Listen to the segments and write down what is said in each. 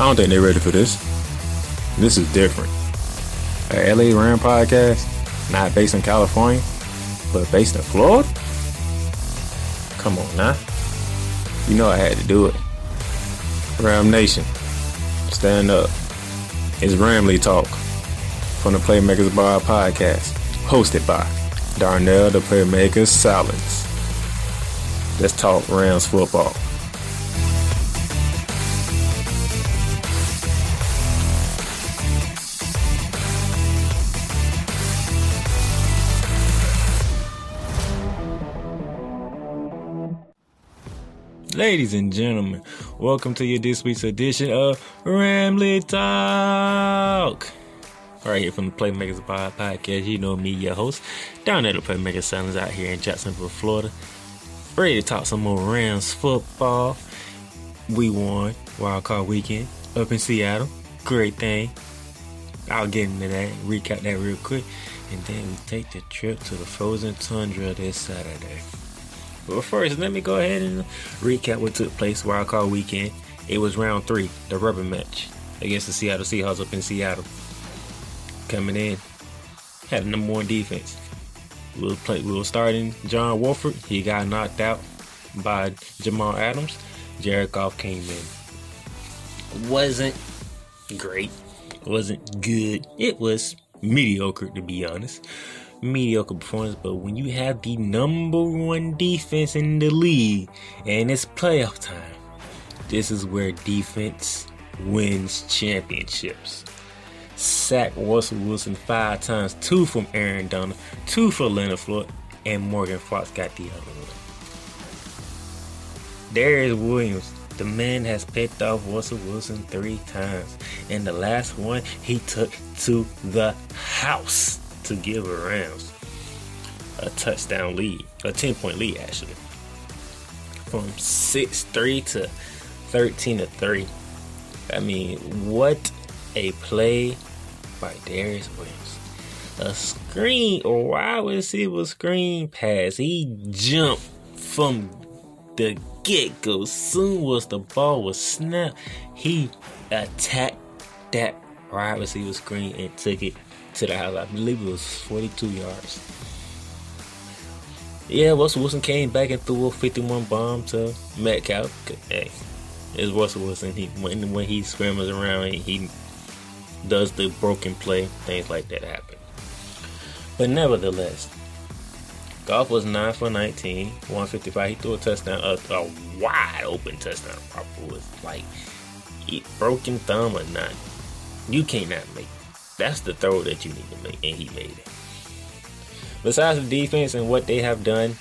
I don't think they're ready for this. This is different. A LA Ram podcast, not based in California, but based in Florida? Come on now. You know I had to do it. Ram Nation, stand up. It's Ramley Talk from the Playmakers Bar podcast, hosted by Darnell the Playmakers Silence. Let's talk Rams football. Ladies and gentlemen, welcome to your this week's edition of Ramley Talk. Right here from the Playmakers Podcast, you know me, your host, down at the Playmakers Silence out here in Jacksonville, Florida. Ready to talk some more Rams football. We won Wild Card Weekend up in Seattle. Great thing. I'll get into that, recap that real quick, and then we take the trip to the frozen tundra this Saturday. But first, let me go ahead and recap what took place Wild Card Weekend. It was round three, the rubber match against the Seattle Seahawks up in Seattle. Coming in, had a number one defense. We were, play, we were starting John Wolford. He got knocked out by Jamal Adams. Jared Goff came in. Wasn't great. Wasn't good. It was mediocre, to be honest mediocre performance, but when you have the number one defense in the league and it's playoff time, this is where defense wins championships. Sack Russell Wilson five times, two from Aaron Donald, two for Leonard Floyd, and Morgan Fox got the other one. Darious Williams, the man has picked off Russell Wilson three times, and the last one he took to the house to give the Rams a touchdown lead, a 10 point lead actually, from 6 3 to 13 to 3. I mean, what a play by Darious Williams. A screen or wide receiver screen pass. He jumped from the get go. Soon was the ball was snapped, he attacked that wide receiver screen and took it to the house. I believe it was 42 yards. Yeah, Russell Wilson came back and threw a 51 bomb to Metcalf. Hey, it's Russell Wilson. He when when he scrambles around, he does the broken play. Things like that happen. But nevertheless, Goff was 9 for 19, 155. He threw a touchdown, a, a wide open touchdown. Probably was like broken thumb or not. You cannot make that's the throw that you need to make, and he made it. Besides the defense and what they have done,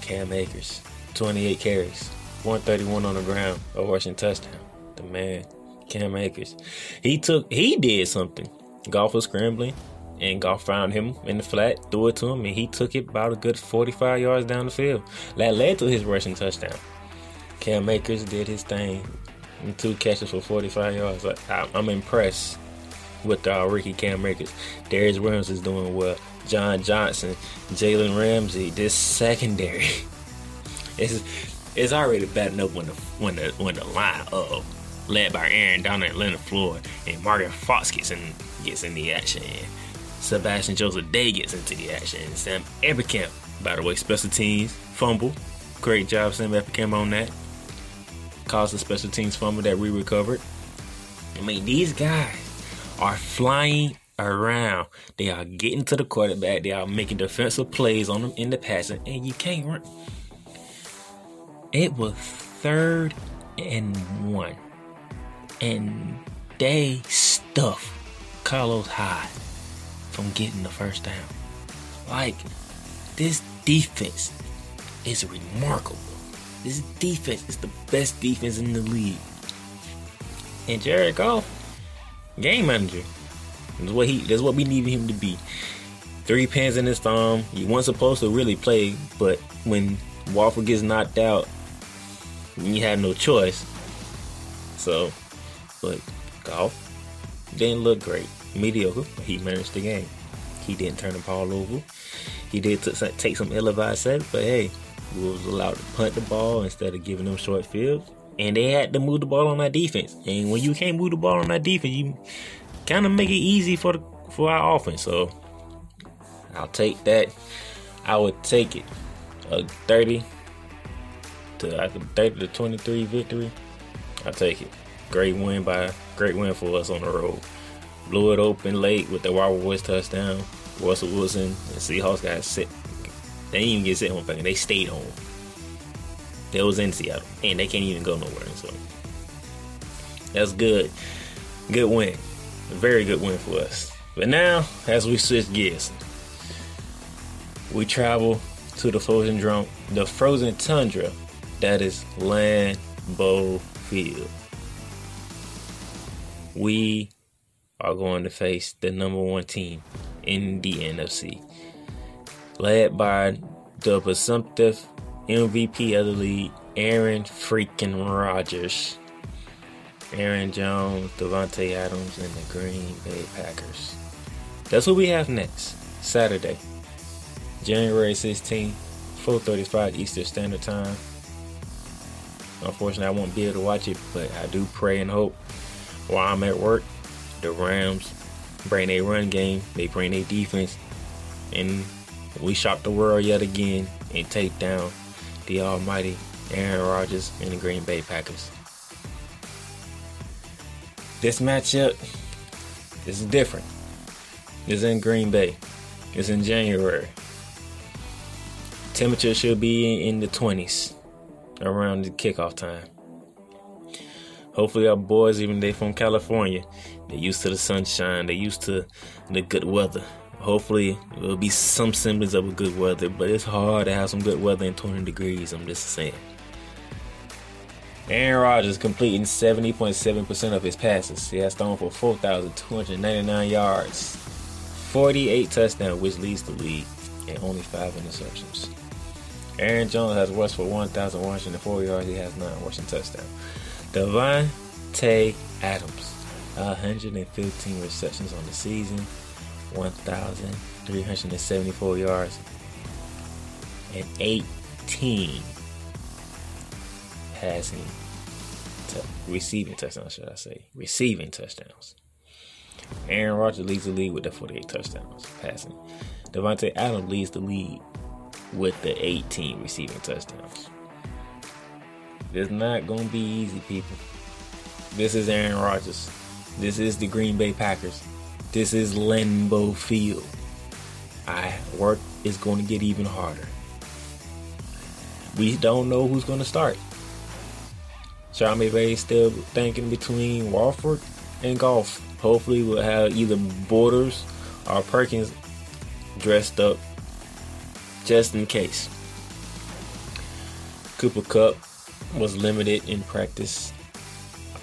Cam Akers, 28 carries, 131 on the ground, a rushing touchdown. The man, Cam Akers, he took, he did something. Goff was scrambling, and Goff found him in the flat, threw it to him, and he took it about a good 45 yards down the field. That led to his rushing touchdown. Cam Akers did his thing, two catches for 45 yards. I, I'm impressed with our uh, Ricky Cam Akers. Darious Williams is doing well. John Johnson, Jalen Ramsey, this secondary is is already batting up when the when the when the line up. led by Aaron Donald and Leonard Floyd, and Morgan Fox gets in gets in the action. Sebastian Joseph Day gets into the action. Sam Ebukam, by the way, special teams fumble. Great job, Sam Ebukam on that. Caused a special teams fumble that we recovered. I mean, these guys are flying around. They are getting to the quarterback. They are making defensive plays on them in the passing, and you can't run. It was third and one, and they stuffed Carlos Hyde from getting the first down. Like this defense is remarkable. This defense is the best defense in the league. And Jared Goff, game manager, that's what he. That's what we needed him to be. Three pins in his thumb. He wasn't supposed to really play, but when Wolford gets knocked out, you had no choice. So, but Goff didn't look great. Mediocre. He managed the game. He didn't turn the ball over. He did t- take some ill-advised sets, but hey, he was allowed to punt the ball instead of giving them short fields. And they had to move the ball on that defense. And when you can't move the ball on that defense, you kind of make it easy for the, for our offense. So I'll take that. I would take it a 30 to I 30 to 23 victory. I'll take it. Great win by great win for us on the road. Blew it open late with the Wild Woods touchdown. Russell Wilson and Seahawks got sit. They didn't even get sit home. They stayed home. They was in Seattle, and they can't even go nowhere. So that's good. Good win. A very good win for us. But now, as we switch gears, we travel to the frozen drum, the frozen tundra that is Lambeau Field. We are going to face the number one team in the NFC, led by the presumptive MVP of the league, Aaron freaking Rodgers. Aaron Jones, Davante Adams, and the Green Bay Packers. That's what we have next. Saturday, January 16th, 4:35 Eastern Standard Time. Unfortunately, I won't be able to watch it, but I do pray and hope while I'm at work, the Rams bring a run game, they bring a defense, and we shock the world yet again and take down the almighty Aaron Rodgers and the Green Bay Packers. This matchup is different. It's in Green Bay. It's in January. Temperature should be in the 20s around the kickoff time. Hopefully, our boys, even they from California, they're used to the sunshine. They're used to the good weather. Hopefully, it'll be some semblance of a good weather, but it's hard to have some good weather in 20 degrees. I'm just saying. Aaron Rodgers completing 70.7% of his passes. He has thrown for 4,299 yards, 48 touchdowns, which leads the league, and only five interceptions. Aaron Jones has rushed for 1,104 yards. He has nine rushing touchdowns. Davante Adams, 115 receptions on the season, 1,374 yards, and 18 passing, t- receiving touchdowns, should I say? Receiving touchdowns. Aaron Rodgers leads the league with the 48 touchdowns passing. Davante Adams leads the league with the 18 receiving touchdowns. It's not going to be easy, people. This is Aaron Rodgers. This is the Green Bay Packers. This is Lambeau Field. I work is going to get even harder. We don't know who's going to start. Sean McVay still thinking between Wolford and Goff. Hopefully, we'll have either Bortles or Perkins dressed up just in case. Cooper Kupp was limited in practice.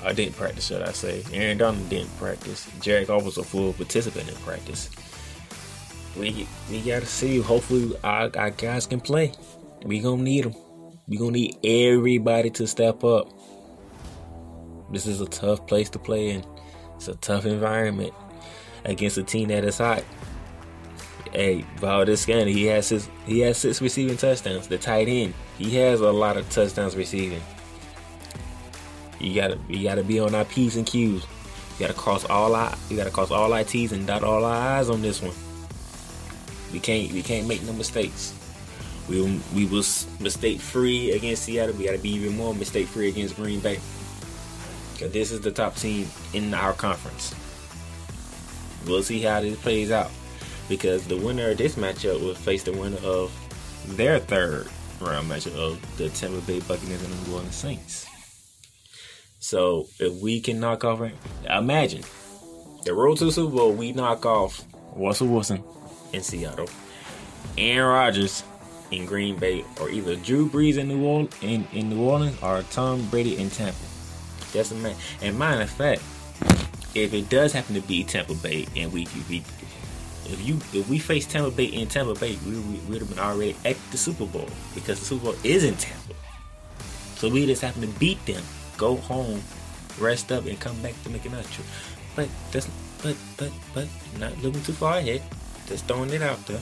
I didn't practice, should I say. Aaron Donald didn't practice. Jared Goff was a full participant in practice. We we gotta see. Hopefully, our, our guys can play. We gonna need them. We gonna need everybody to step up. This is a tough place to play in. It's a tough environment against a team that is hot. Hey, Valdes Scantling, he has six, he has six receiving touchdowns. The tight end, he has a lot of touchdowns receiving. You gotta you gotta be on our P's and Q's. You gotta cross all our you gotta cross all our T's and dot all our I's on this one. We can't we can't make no mistakes. We we was mistake free against Seattle. We gotta be even more mistake free against Green Bay. Cause this is the top team in our conference. We'll see how this plays out. Because the winner of this matchup will face the winner of their third round matchup of the Tampa Bay Buccaneers and the New Orleans Saints. So if we can knock off, imagine the road to the Super Bowl, we knock off Russell Wilson in Seattle, Aaron Rodgers in Green Bay, or either Drew Brees in New Orleans, in, in New Orleans or Tom Brady in Tampa. That's a man. And mind of fact, if it does happen to be Tampa Bay and we, we if you if we face Tampa Bay in Tampa Bay, we, we would have been already at the Super Bowl because the Super Bowl is in Tampa. So we just happen to beat them, go home, rest up, and come back to make another trip. But that's but but but not looking too far ahead. Just throwing it out there.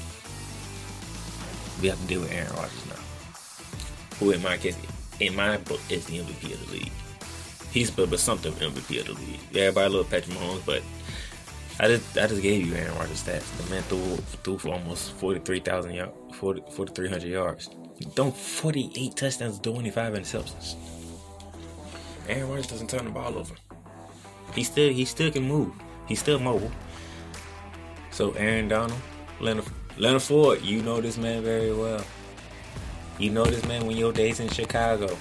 We have to deal with Aaron Rodgers now, who in my case, in my book, is the MVP of the league. He's but, but something MVP of the league. Everybody love Patrick Mahomes, but I just I just gave you Aaron Rodgers stats. The man threw threw for almost forty three thousand yards, 4,300 yards. Don't forty eight touchdowns, twenty five interceptions. Aaron Rodgers doesn't turn the ball over. He still he still can move. He's still mobile. So Aaron Donald, Leonard Leonard Ford, you know this man very well. You know this man when your days in Chicago.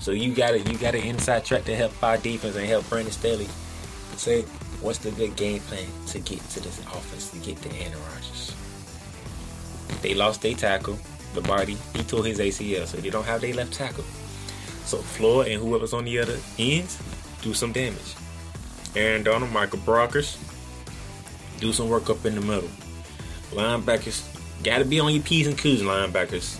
So you got it. You got an inside track to help our defense and help Brandon Staley. Say what's the good game plan to get to this offense to get to Aaron Rodgers. They lost their tackle, the body. He tore his ACL, so they don't have their left tackle. So Floyd and whoever's on the other ends do some damage. Aaron Donald, Michael Brockers, do some work up in the middle. Linebackers, gotta be on your P's and Q's, linebackers.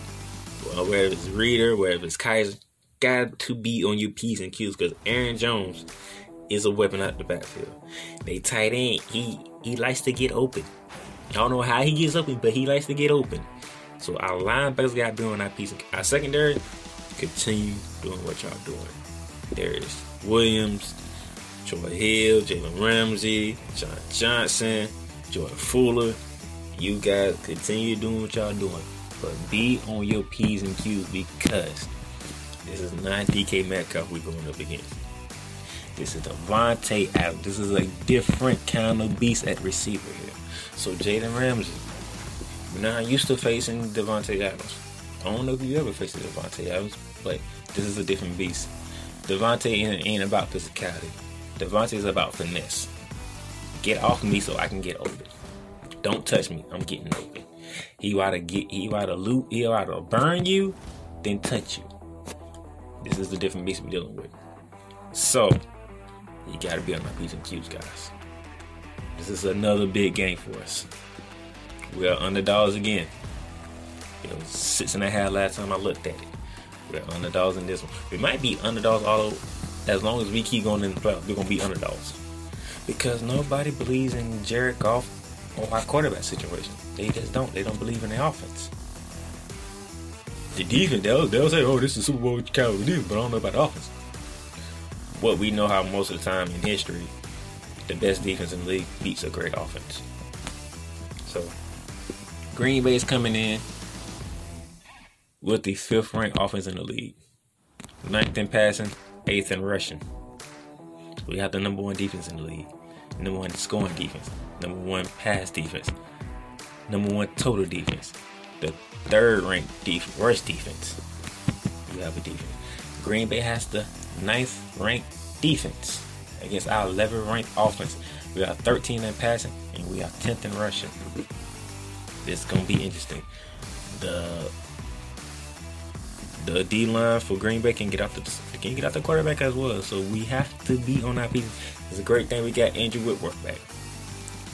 Well, whether it's Reeder, whether it's Kiser, got to be on your P's and Q's because Aaron Jones is a weapon out the backfield. They tight end, he he likes to get open. I don't know how he gets open, but he likes to get open. So our linebackers got doing that piece. Our secondary continue doing what y'all doing. There's Williams, Troy Hill, Jalen Ramsey, John Johnson, Jordan Fuller. You guys continue doing what y'all doing. But be on your P's and Q's because this is not DK Metcalf we're going up against. This is Davante Adams. This is a different kind of beast at receiver here. So Jalen Ramsey, we're not used to facing Davante Adams. I don't know if you ever faced Davante Adams, but this is a different beast. Davante ain't, ain't about physicality. Davante is about finesse. Get off me so I can get open. Don't touch me. I'm getting open. He to get. He to loot. He to burn you, then touch you. This is the different beast we're dealing with. So you got to be on my P's and Q's, guys. This is another big game for us. We are underdogs again. It was six and a half last time I looked at it. We're underdogs in this one. We might be underdogs all as long as we keep going in the playoffs. We're gonna be underdogs because nobody believes in Jared Goff or our quarterback situation. They just don't. They don't believe in the offense. The defense, they'll, they'll say, "Oh, this is Super Bowl caliber defense," but I don't know about the offense what we know how most of the time in history, the best defense in the league beats a great offense. So Green Bay is coming in with the fifth ranked offense in the league. Ninth in passing, eighth in rushing. We have the number one defense in the league. Number one scoring defense. Number one pass defense. Number one total defense. The third ranked def- worst defense. You have a defense. Green Bay has the ninth ranked defense against our 11th ranked offense. We are 13 in passing and we are 10th in rushing. This is gonna be interesting. The the D line for Green Bay can get out the can get out the quarterback as well. So we have to be on our P's. It's a great thing we got Andrew Whitworth back.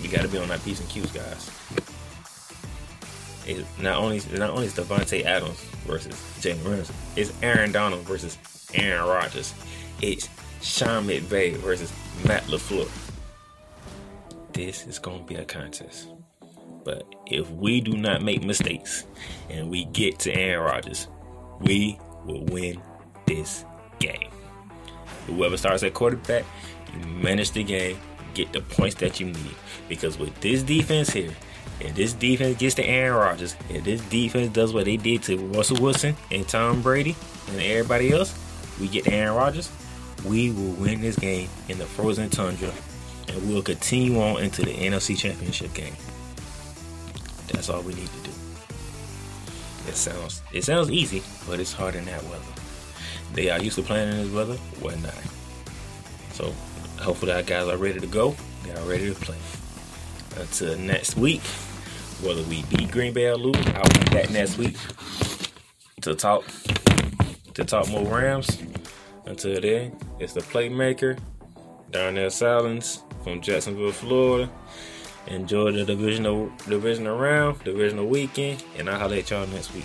We got to be on our P's and Q's, guys. It not only not only is Davante Adams versus Jalen Ramsey, it's Aaron Donald versus Aaron Rodgers. It's Sean McVay versus Matt LaFleur. This is to be a contest. But if we do not make mistakes and we get to Aaron Rodgers, we will win this game. Whoever starts at quarterback, you manage the game, get the points that you need. Because with this defense here, and this defense gets to Aaron Rodgers, and this defense does what they did to Russell Wilson and Tom Brady and everybody else, we get Aaron Rodgers, we will win this game in the frozen tundra, and we'll continue on into the NFC Championship game. That's all we need to do. It sounds it sounds easy, but it's hard in that weather. They are used to playing in this weather, we're not. So hopefully our guys are ready to go. They are ready to play. Until next week, whether we beat Green Bay or lose, I'll be back next week to talk to talk more Rams. Until then, it's the playmaker, Darnell Silence from Jacksonville, Florida. Enjoy the divisional divisional round, divisional weekend, and I'll holler at y'all next week.